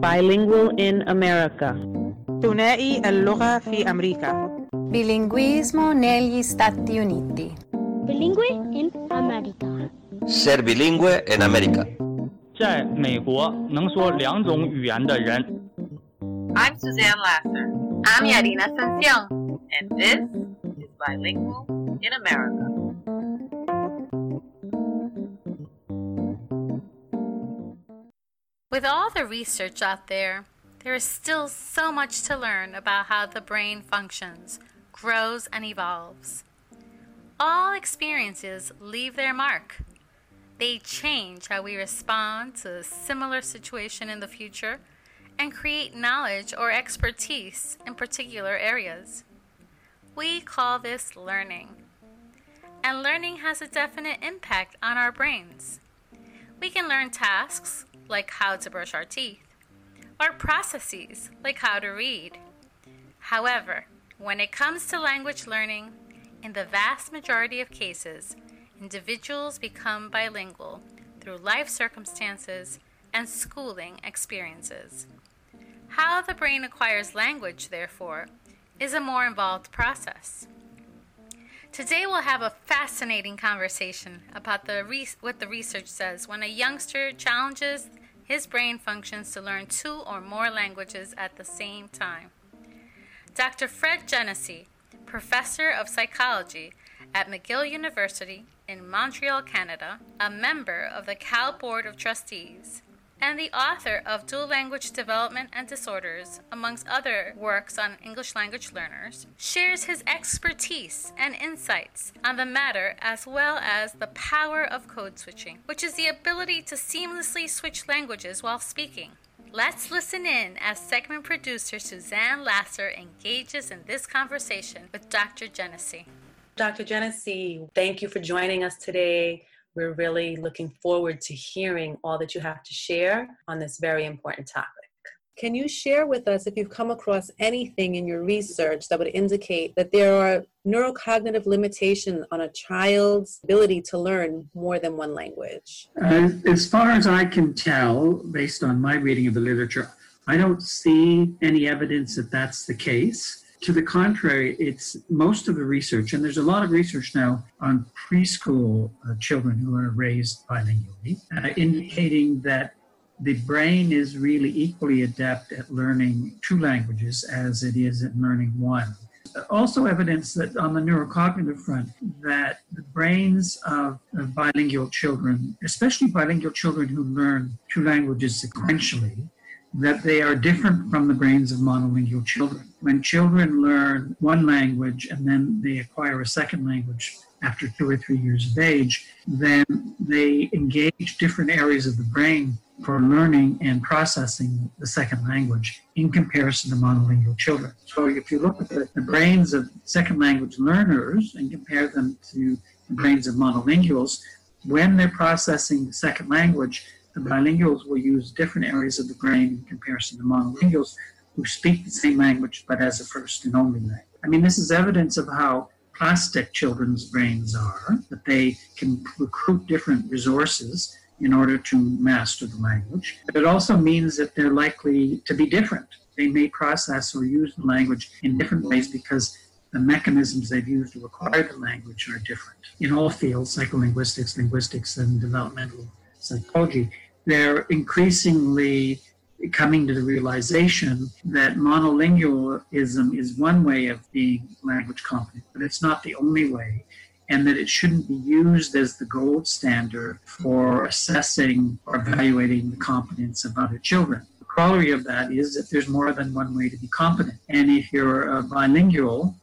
Bilingual in America. ثنائي اللغة في أمريكا Bilinguismo negli Stati Uniti. Bilingue in America. Ser bilingüe en América. 在美国能说两种语言的人。 I'm Suzanne Lasser. I'm Yarina Sanción. And this is Bilingual in America. With all the research out there, there is still so much to learn about how the brain functions, grows, and evolves. All experiences leave their mark. They change how we respond to a similar situation in the future and create knowledge or expertise in particular areas. We call this learning. And learning has a definite impact on our brains. We can learn tasks like how to brush our teeth, or processes like how to read. However, when it comes to language learning, in the vast majority of cases, individuals become bilingual through life circumstances and schooling experiences. How the brain acquires language, therefore, is a more involved process. Today we'll have a fascinating conversation about the re- what the research says when a youngster challenges his brain functions to learn two or more languages at the same time. Dr. Fred Genesee, professor of psychology at McGill University in Montreal, Canada, a member of the Cal Board of Trustees, and the author of Dual Language Development and Disorders, amongst other works on English language learners, shares his expertise and insights on the matter as well as the power of code switching, which is the ability to seamlessly switch languages while speaking. Let's listen in as segment producer Suzanne Lasser engages in this conversation with Dr. Genesee. Dr. Genesee, thank you for joining us today. We're really looking forward to hearing all that you have to share on this very important topic. Can you share with us if you've come across anything in your research that would indicate that there are neurocognitive limitations on a child's ability to learn more than one language? Uh, as far as I can tell, based on my reading of the literature, I don't see any evidence that that's the case. To the contrary, it's most of the research, and there's a lot of research now on preschool uh, children who are raised bilingually, uh, indicating that the brain is really equally adept at learning two languages as it is at learning one. Also, evidence that on the neurocognitive front, that the brains of, of bilingual children, especially bilingual children who learn two languages sequentially, that they are different from the brains of monolingual children. When children learn one language and then they acquire a second language after two or three years of age, then they engage different areas of the brain for learning and processing the second language in comparison to monolingual children. So if you look at the, the brains of second language learners and compare them to the brains of monolinguals, when they're processing the second language, the bilinguals will use different areas of the brain in comparison to monolinguals who speak the same language but as a first and only language. I mean, this is evidence of how plastic children's brains are, that they can recruit different resources in order to master the language. But it also means that they're likely to be different. They may process or use the language in different ways because the mechanisms they've used to acquire the language are different. In all fields, psycholinguistics, linguistics, and developmental psychology, they're increasingly coming to the realization that monolingualism is one way of being language competent, but it's not the only way, and that it shouldn't be used as the gold standard for assessing or evaluating the competence of other children. The corollary of that is that there's more than one way to be competent. And if you're a bilingual,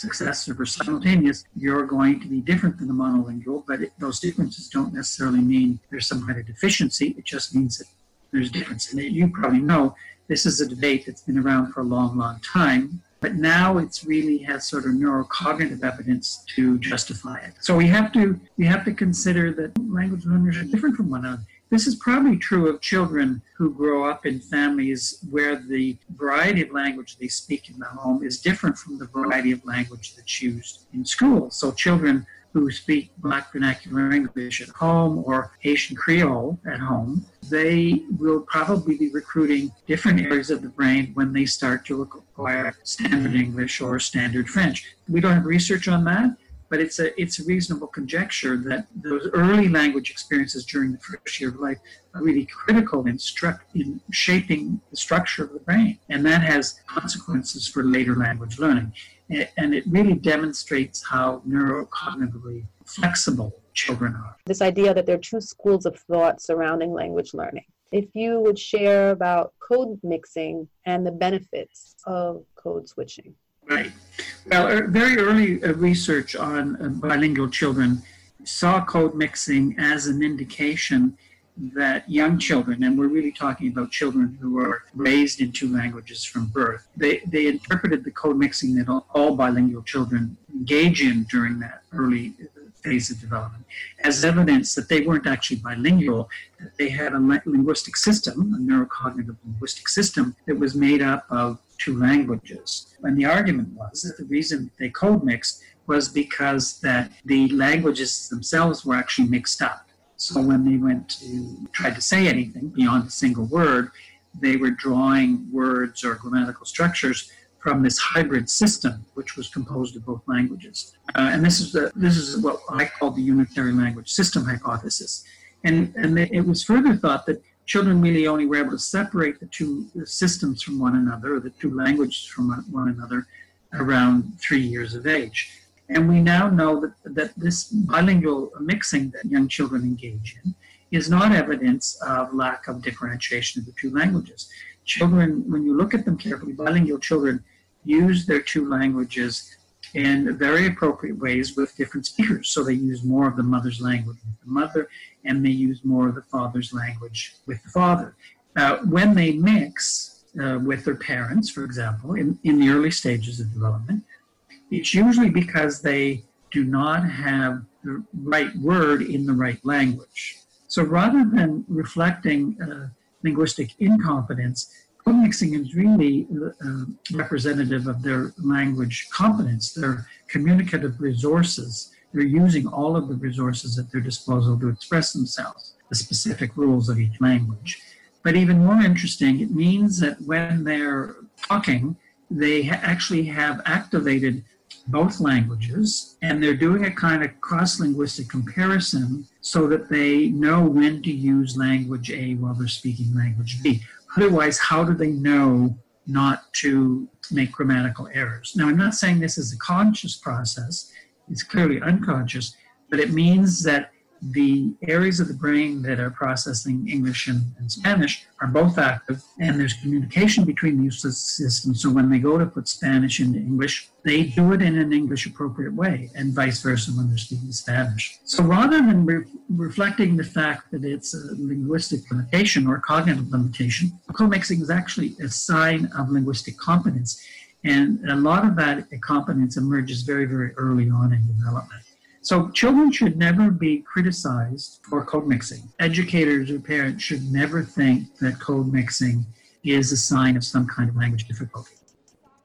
successive or simultaneous, you're going to be different than a monolingual, but it, those differences don't necessarily mean there's some kind of deficiency. It just means that there's a difference. And you probably know this is a debate that's been around for a long, long time. But now it's really has sort of neurocognitive evidence to justify it. So we have to we have to consider that language learners are different from one another. This is probably true of children who grow up in families where the variety of language they speak in the home is different from the variety of language that's used in school. So children who speak Black vernacular English at home or Haitian Creole at home, they will probably be recruiting different areas of the brain when they start to acquire standard English or standard French. We don't have research on that, but it's a it's a reasonable conjecture that those early language experiences during the first year of life are really critical in, stru- in shaping the structure of the brain, and that has consequences for later language learning. And it really demonstrates how neurocognitively flexible children are. This idea that there are two schools of thought surrounding language learning. If you would share about code mixing and the benefits of code switching. Right. Well, er, very early uh, research on uh, bilingual children saw code mixing as an indication that young children, and we're really talking about children who are raised in two languages from birth, they, they interpreted the code mixing that all, all bilingual children engage in during that early phase of development as evidence that they weren't actually bilingual, that they had a linguistic system, a neurocognitive linguistic system that was made up of two languages. And the argument was that the reason they code mixed was because that the languages themselves were actually mixed up. So when they went to try to say anything beyond a single word, they were drawing words or grammatical structures from this hybrid system, which was composed of both languages. Uh, and this is the, this is what I call the unitary language system hypothesis. And and it was further thought that children really only were able to separate the two systems from one another, or the two languages from one another, around three years of age. And we now know that, that this bilingual mixing that young children engage in is not evidence of lack of differentiation of the two languages. Children, when you look at them carefully, bilingual children use their two languages in very appropriate ways with different speakers. So they use more of the mother's language with the mother, and they use more of the father's language with the father. Uh, when they mix uh, with their parents, for example, in, in the early stages of development, it's usually because they do not have the right word in the right language. So rather than reflecting uh, linguistic incompetence, mixing is really uh, representative of their language competence, their communicative resources. They're using all of the resources at their disposal to express themselves, the specific rules of each language. But even more interesting, it means that when they're talking, they ha- actually have activated both languages, and they're doing a kind of cross linguistic comparison so that they know when to use language A while they're speaking language B. Otherwise, how do they know not to make grammatical errors? Now, I'm not saying this is a conscious process, it's clearly unconscious, but it means that the areas of the brain that are processing English and, and, Spanish are both active, and there's communication between these systems. So when they go to put Spanish into English, they do it in an English appropriate way, and vice versa when they're speaking Spanish. So rather than re- reflecting the fact that it's a linguistic limitation or cognitive limitation, code-mixing is actually a sign of linguistic competence. And a lot of that competence emerges very, very early on in development. So children should never be criticized for code mixing. Educators or parents should never think that code mixing is a sign of some kind of language difficulty.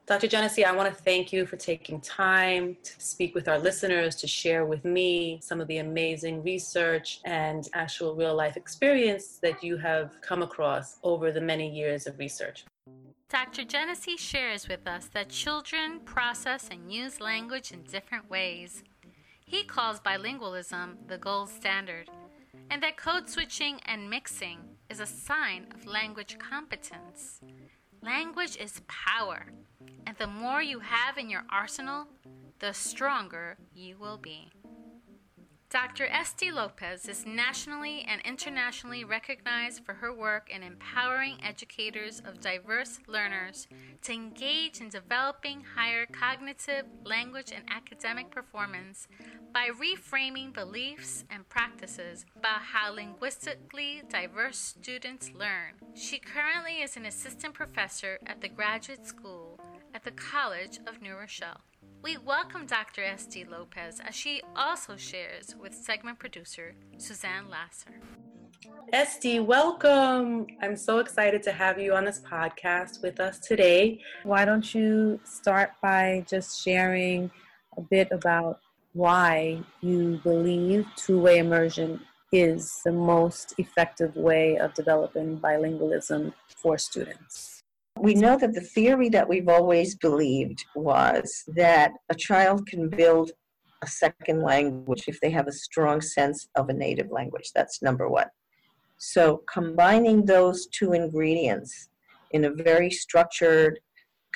Dr. Genesee, I want to thank you for taking time to speak with our listeners, to share with me some of the amazing research and actual real life experience that you have come across over the many years of research. Dr. Genesee shares with us that children process and use language in different ways. He calls bilingualism the gold standard, and that code switching and mixing is a sign of language competence. Language is power, and the more you have in your arsenal, the stronger you will be. Dr. Esti Lopez is nationally and internationally recognized for her work in empowering educators of diverse learners to engage in developing higher cognitive, language, and academic performance by reframing beliefs and practices about how linguistically diverse students learn. She currently is an assistant professor at the graduate school at the College of New Rochelle. We welcome Dr. Esti Lopez as she also shares with segment producer Suzanne Lasser. Esti, welcome. I'm so excited to have you on this podcast with us today. Why don't you start by just sharing a bit about why you believe two way immersion is the most effective way of developing bilingualism for students. We know that the theory that we've always believed was that a child can build a second language if they have a strong sense of a native language. That's number one. So, combining those two ingredients in a very structured,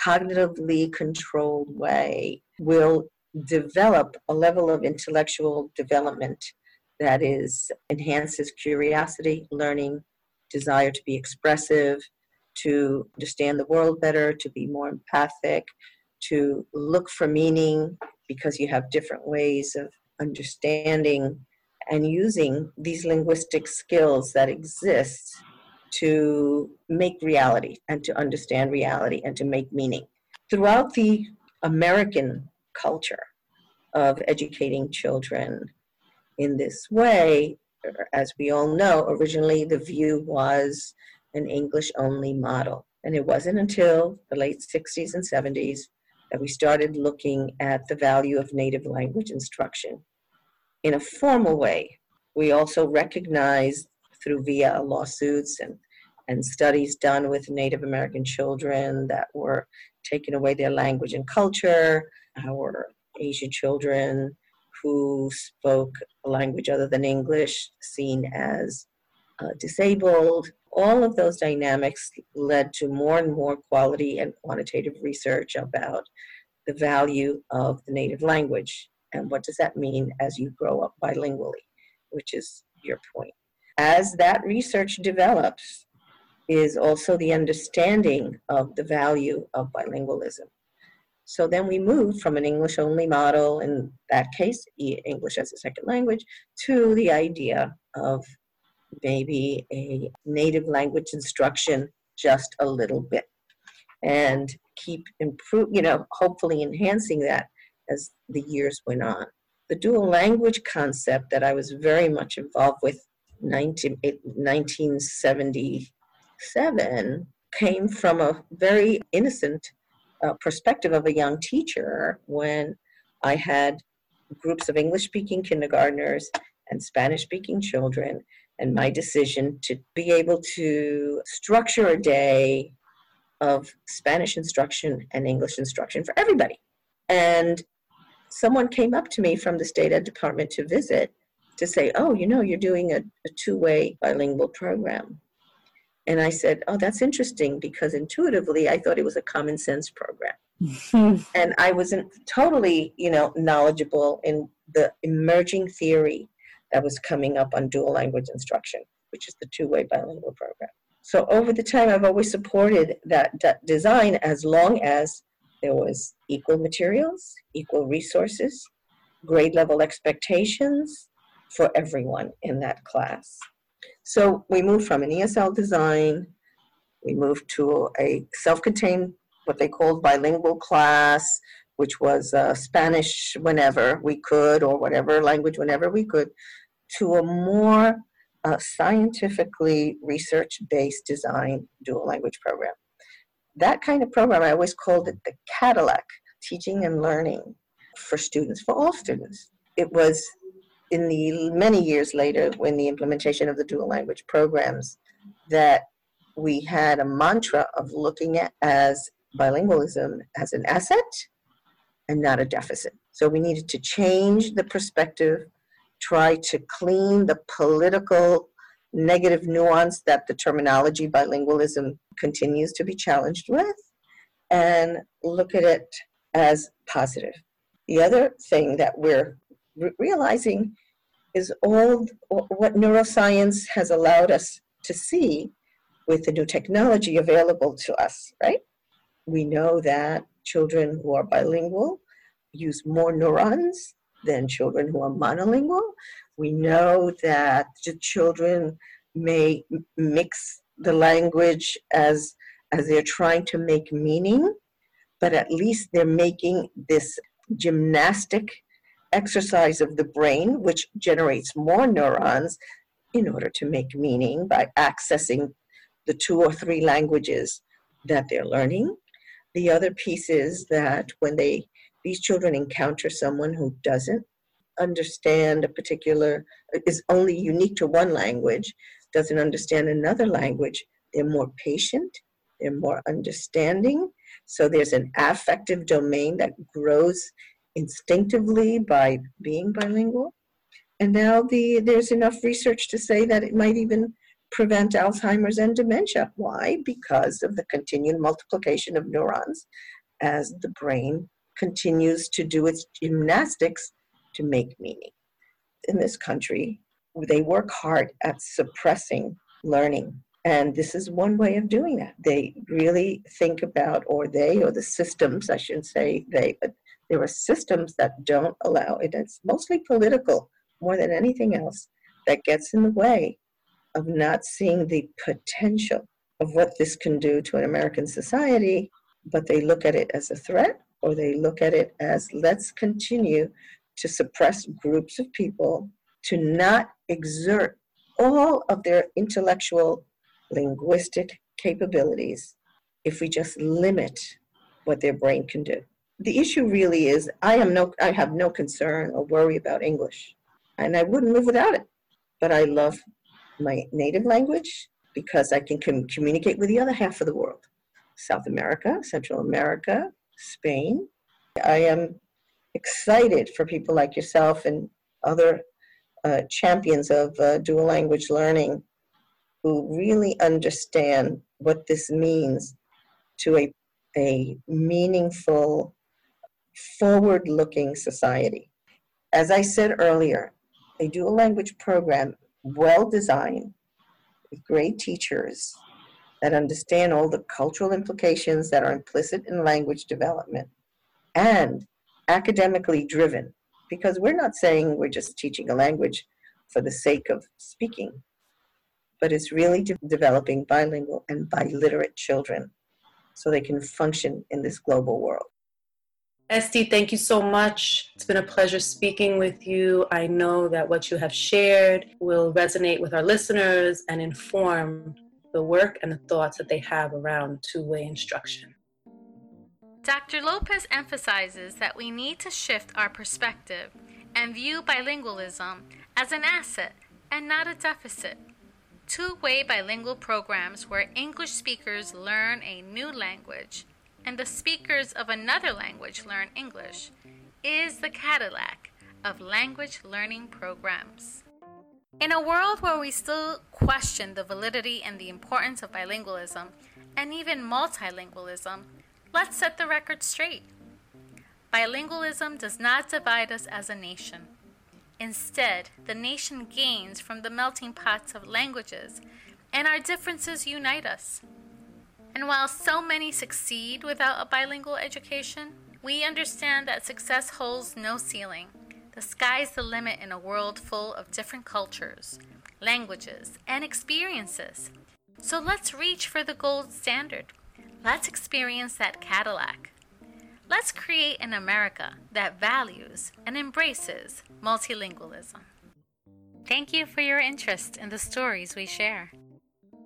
cognitively controlled way will develop a level of intellectual development that is enhances curiosity, learning, desire to be expressive, to understand the world better, to be more empathic, to look for meaning because you have different ways of understanding and using these linguistic skills that exist to make reality and to understand reality and to make meaning. Throughout the American culture of educating children in this way, as we all know, originally the view was an English only model. And it wasn't until the late 60s and 70s that we started looking at the value of native language instruction in a formal way. We also recognized through via lawsuits and, and studies done with Native American children that were taking away their language and culture, our Asian children who spoke a language other than English seen as uh, disabled. All of those dynamics led to more and more quality and quantitative research about the value of the native language and what does that mean as you grow up bilingually, which is your point. As that research develops, is also the understanding of the value of bilingualism. So then we moved from an English only model, in that case, English as a second language, to the idea of maybe a native language instruction just a little bit. And keep improve you know hopefully enhancing that as the years went on. The dual language concept that i was very much involved with 19, 1977 came from a very innocent uh, perspective of a young teacher when I had groups of English speaking kindergartners and Spanish speaking children, and my decision to be able to structure a day of Spanish instruction and English instruction for everybody. And someone came up to me from the state ed department to visit to say, Oh, you know, you're doing a, a two way bilingual program. And I said, Oh, that's interesting because intuitively I thought it was a common sense program. and I wasn't totally, you know, knowledgeable in the emerging theory that was coming up on dual language instruction, which is the two way bilingual program. So over the time, I've always supported that, that design as long as there was equal materials, equal resources, grade level expectations for everyone in that class. So we moved from an ESL design, we moved to a self-contained, what they called bilingual class, which was uh, Spanish whenever we could, or whatever language whenever we could, to a more uh, scientifically research-based design dual language program. That kind of program, I always called it the Cadillac, teaching and learning for students, for all students. It was in the many years later, when the implementation of the dual language programs, that we had a mantra of looking at as bilingualism as an asset and not a deficit. So we needed to change the perspective, try to clean the political negative nuance that the terminology bilingualism continues to be challenged with, and look at it as positive. The other thing that we're re- realizing is all what neuroscience has allowed us to see with the new technology available to us, right? We know that children who are bilingual use more neurons than children who are monolingual. We know that the children may mix the language as as they're trying to make meaning, but at least they're making this gymnastic exercise of the brain, which generates more neurons in order to make meaning by accessing the two or three languages that they're learning. The other piece is that when they these children encounter someone who doesn't understand a particular, is only unique to one language, doesn't understand another language, they're more patient, they're more understanding. So there's an affective domain that grows instinctively by being bilingual. And now the, there's enough research to say that it might even prevent Alzheimer's and dementia. Why? Because of the continued multiplication of neurons as the brain continues to do its gymnastics to make meaning. In this country, they work hard at suppressing learning. And this is one way of doing that. They really think about, or they, or the systems, I shouldn't say they, but there are systems that don't allow it. It's mostly political more than anything else that gets in the way of not seeing the potential of what this can do to an American society, but they look at it as a threat or they look at it as let's continue to suppress groups of people to not exert all of their intellectual, linguistic capabilities if we just limit what their brain can do. The issue really is I am no I have no concern or worry about English. And I wouldn't live without it. But I love my native language because I can com- communicate with the other half of the world. South America, Central America, Spain. I am excited for people like yourself and other uh, champions of uh, dual language learning who really understand what this means to a, a meaningful, forward looking society. As I said earlier, a dual language program well designed with great teachers that understand all the cultural implications that are implicit in language development and academically driven. Because we're not saying we're just teaching a language for the sake of speaking but it's really de- developing bilingual and biliterate children so they can function in this global world Esty, thank you so much. It's been a pleasure speaking with you. I know that what you have shared will resonate with our listeners and inform the work and the thoughts that they have around two way instruction. Dr. Lopez emphasizes that we need to shift our perspective and view bilingualism as an asset and not a deficit. Two way bilingual programs where English speakers learn a new language and the speakers of another language learn English is the Cadillac of language learning programs. In a world where we still question the validity and the importance of bilingualism and even multilingualism, let's set the record straight. Bilingualism does not divide us as a nation. Instead, the nation gains from the melting pots of languages, and our differences unite us. And while so many succeed without a bilingual education, we understand that success holds no ceiling. The sky's the limit in a world full of different cultures, languages, and experiences. So let's reach for the gold standard. Let's experience that Cadillac. Let's create an America that values and embraces multilingualism. Thank you for your interest in the stories we share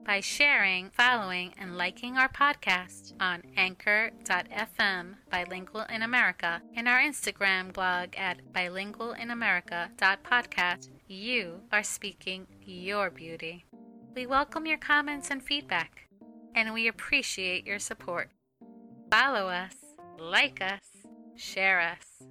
by sharing, following, and liking our podcast on anchor.fm bilingual in America and our Instagram blog at bilingualinamerica.podcast. You are speaking your beauty. We welcome your comments and feedback, and we appreciate your support. Follow us, like us, share us.